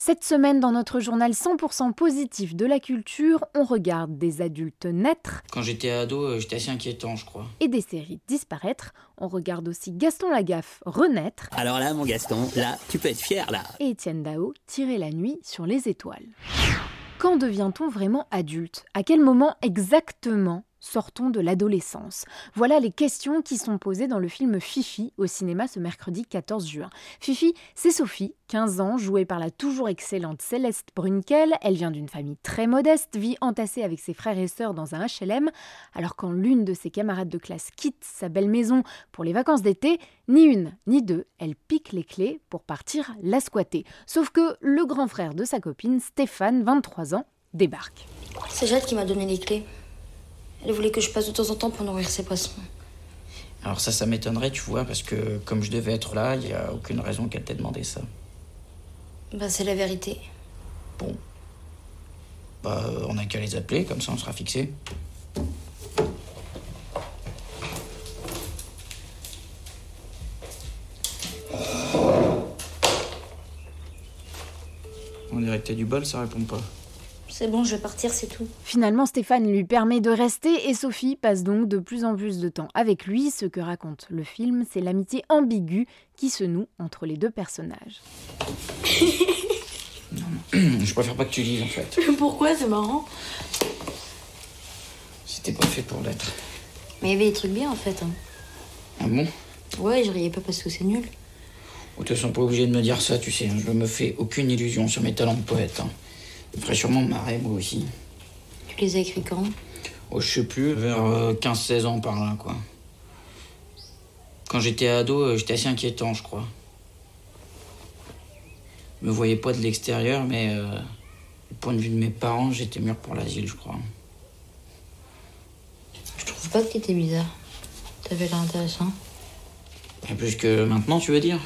Cette semaine, dans notre journal 100% positif de la culture, on regarde des adultes naître. Quand j'étais ado, euh, j'étais assez inquiétant, je crois. Et des séries disparaître. On regarde aussi Gaston Lagaffe renaître. Alors là, mon Gaston, là, tu peux être fier, là. Et Étienne Dao tirer la nuit sur les étoiles. Quand devient-on vraiment adulte? À quel moment exactement? Sortons de l'adolescence. Voilà les questions qui sont posées dans le film Fifi au cinéma ce mercredi 14 juin. Fifi, c'est Sophie, 15 ans, jouée par la toujours excellente Céleste Brunkel. Elle vient d'une famille très modeste, vit entassée avec ses frères et sœurs dans un HLM. Alors quand l'une de ses camarades de classe quitte sa belle maison pour les vacances d'été, ni une ni deux, elle pique les clés pour partir la squatter. Sauf que le grand frère de sa copine, Stéphane, 23 ans, débarque. C'est Jade qui m'a donné les clés. Elle voulait que je passe de temps en temps pour nourrir ses poissons. Alors ça, ça m'étonnerait, tu vois, parce que comme je devais être là, il n'y a aucune raison qu'elle t'ait demandé ça. Bah c'est la vérité. Bon. Bah on n'a qu'à les appeler, comme ça on sera fixé. On dirait que t'as du bol, ça répond pas. C'est bon, je vais partir, c'est tout. Finalement, Stéphane lui permet de rester et Sophie passe donc de plus en plus de temps avec lui. Ce que raconte le film, c'est l'amitié ambiguë qui se noue entre les deux personnages. non, non, je préfère pas que tu lises en fait. Pourquoi C'est marrant. C'était pas fait pour l'être. Mais il y avait des trucs bien en fait. Hein. Ah bon? Ouais, je riais pas parce que c'est nul. Ou te sont pas obligé de me dire ça, tu sais. Hein. Je me fais aucune illusion sur mes talents de poète. Hein. Je ferais sûrement marrer, moi aussi. Tu les as écrits quand? Oh, je sais plus, vers 15-16 euh, ans par là, quoi. Quand j'étais ado, euh, j'étais assez inquiétant, je crois. Je me voyais pas de l'extérieur, mais euh, du point de vue de mes parents, j'étais mûr pour l'asile, je crois. Je trouve pas que t'étais bizarre. T'avais l'air intéressant. Et plus que maintenant, tu veux dire?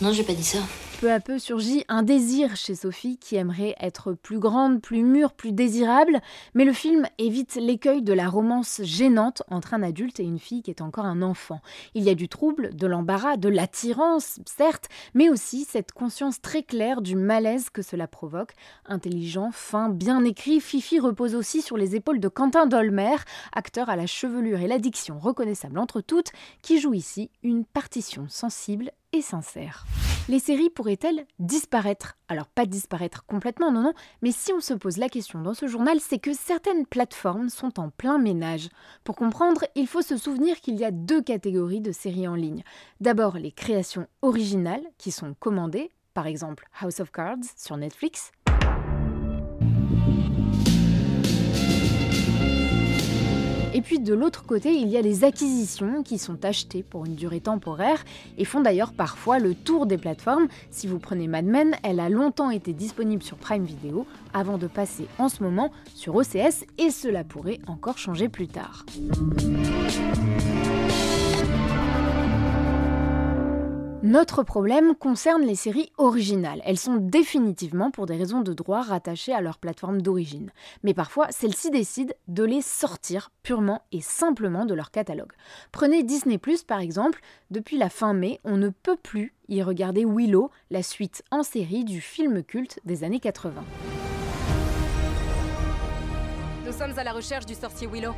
Non, j'ai pas dit ça. Peu à peu surgit un désir chez Sophie qui aimerait être plus grande, plus mûre, plus désirable, mais le film évite l'écueil de la romance gênante entre un adulte et une fille qui est encore un enfant. Il y a du trouble, de l'embarras, de l'attirance, certes, mais aussi cette conscience très claire du malaise que cela provoque. Intelligent, fin, bien écrit, Fifi repose aussi sur les épaules de Quentin Dolmer, acteur à la chevelure et l'addiction reconnaissable entre toutes, qui joue ici une partition sensible sincère les séries pourraient-elles disparaître? Alors pas disparaître complètement, non, non, mais si on se pose la question dans ce journal, c'est que certaines plateformes sont en plein ménage. Pour comprendre, il faut se souvenir qu'il y a deux catégories de séries en ligne. D'abord les créations originales qui sont commandées, par exemple House of Cards sur Netflix, Et puis de l'autre côté, il y a les acquisitions qui sont achetées pour une durée temporaire et font d'ailleurs parfois le tour des plateformes. Si vous prenez Mad Men, elle a longtemps été disponible sur Prime Video avant de passer en ce moment sur OCS et cela pourrait encore changer plus tard. Notre problème concerne les séries originales. Elles sont définitivement, pour des raisons de droit, rattachées à leur plateforme d'origine. Mais parfois, celles-ci décident de les sortir purement et simplement de leur catalogue. Prenez Disney ⁇ par exemple, depuis la fin mai, on ne peut plus y regarder Willow, la suite en série du film culte des années 80. Nous sommes à la recherche du sorcier Willow.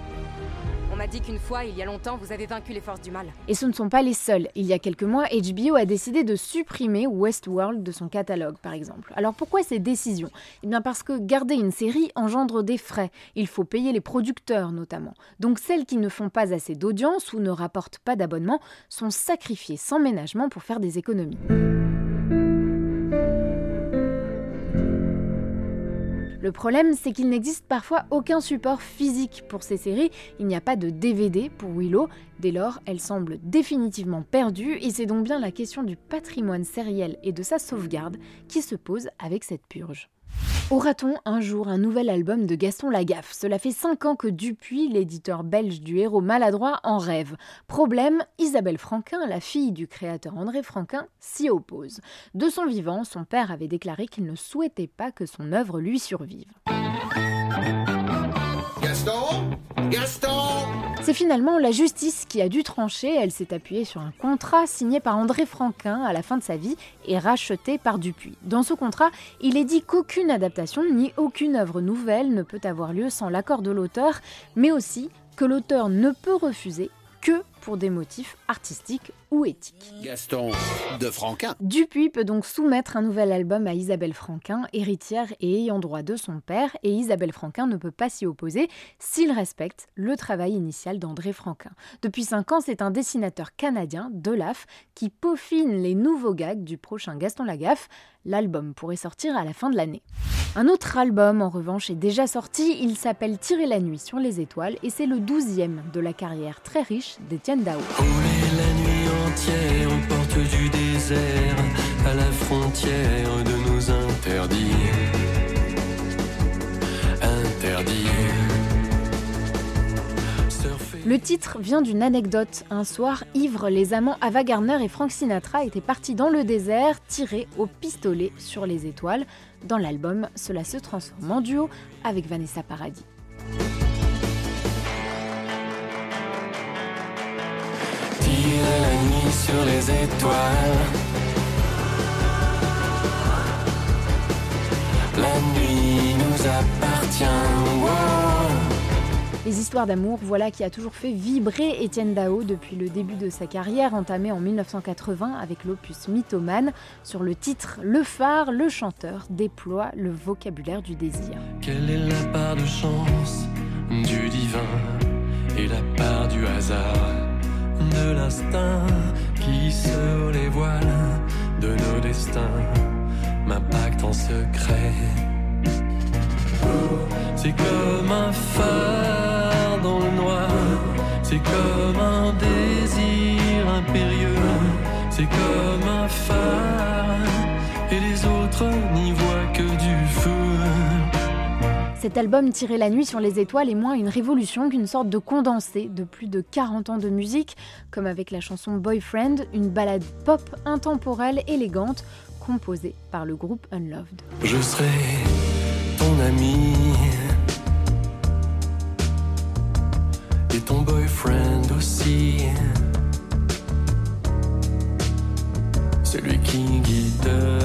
On m'a dit qu'une fois, il y a longtemps, vous avez vaincu les forces du mal. Et ce ne sont pas les seuls. Il y a quelques mois, HBO a décidé de supprimer Westworld de son catalogue, par exemple. Alors pourquoi ces décisions? Eh bien parce que garder une série engendre des frais. Il faut payer les producteurs, notamment. Donc celles qui ne font pas assez d'audience ou ne rapportent pas d'abonnement sont sacrifiées sans ménagement pour faire des économies. Le problème, c'est qu'il n'existe parfois aucun support physique pour ces séries, il n'y a pas de DVD pour Willow, dès lors elle semble définitivement perdue et c'est donc bien la question du patrimoine sériel et de sa sauvegarde qui se pose avec cette purge. Aura-t-on un jour un nouvel album de Gaston Lagaffe? Cela fait 5 ans que Dupuis, l'éditeur belge du héros maladroit, en rêve. Problème, Isabelle Franquin, la fille du créateur André Franquin, s'y oppose. De son vivant, son père avait déclaré qu'il ne souhaitait pas que son œuvre lui survive. Gaston? Gaston C'est finalement la justice qui a dû trancher. Elle s'est appuyée sur un contrat signé par André Franquin à la fin de sa vie et racheté par Dupuis. Dans ce contrat, il est dit qu'aucune adaptation ni aucune œuvre nouvelle ne peut avoir lieu sans l'accord de l'auteur, mais aussi que l'auteur ne peut refuser que pour des motifs artistiques ou éthiques. Gaston de Franquin. Dupuis peut donc soumettre un nouvel album à Isabelle Franquin, héritière et ayant droit de son père, et Isabelle Franquin ne peut pas s'y opposer s'il respecte le travail initial d'André Franquin. Depuis 5 ans, c'est un dessinateur canadien, Delaf, qui peaufine les nouveaux gags du prochain Gaston Lagaffe. L'album pourrait sortir à la fin de l'année. Un autre album, en revanche, est déjà sorti. Il s'appelle Tirer la nuit sur les étoiles et c'est le douzième de la carrière très riche d'Étienne Dao. la nuit entière aux portes du désert, à la frontière de nos interdits. Interdits. Le titre vient d'une anecdote. Un soir, ivre, les amants Ava Gardner et Frank Sinatra étaient partis dans le désert, tirés au pistolet sur les étoiles. Dans l'album, cela se transforme en duo avec Vanessa Paradis. Nuit sur les étoiles. La nuit nous appartient. Les histoires d'amour, voilà qui a toujours fait vibrer Étienne Dao depuis le début de sa carrière, entamée en 1980 avec l'opus Mythomane. Sur le titre Le phare, le chanteur déploie le vocabulaire du désir. Quelle est la part de chance du divin et la part du hasard? De l'instinct qui sur les voiles de nos destins m'impacte en secret. C'est comme un phare Cet album Tirer la nuit sur les étoiles est moins une révolution qu'une sorte de condensé de plus de 40 ans de musique, comme avec la chanson Boyfriend, une ballade pop intemporelle élégante composée par le groupe Unloved. Je serai ton ami et ton boyfriend aussi. Celui qui guidera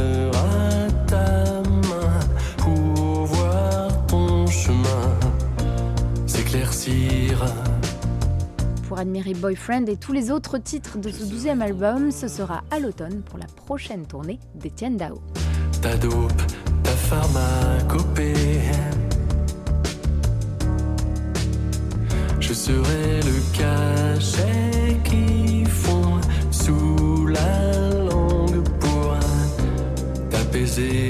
Pour admirer Boyfriend et tous les autres titres de ce douzième album, ce sera à l'automne pour la prochaine tournée d'Etienne Dao. Ta dope, ta pharmacopée. Je serai le cachet qui fond sous la langue pour t'apaiser.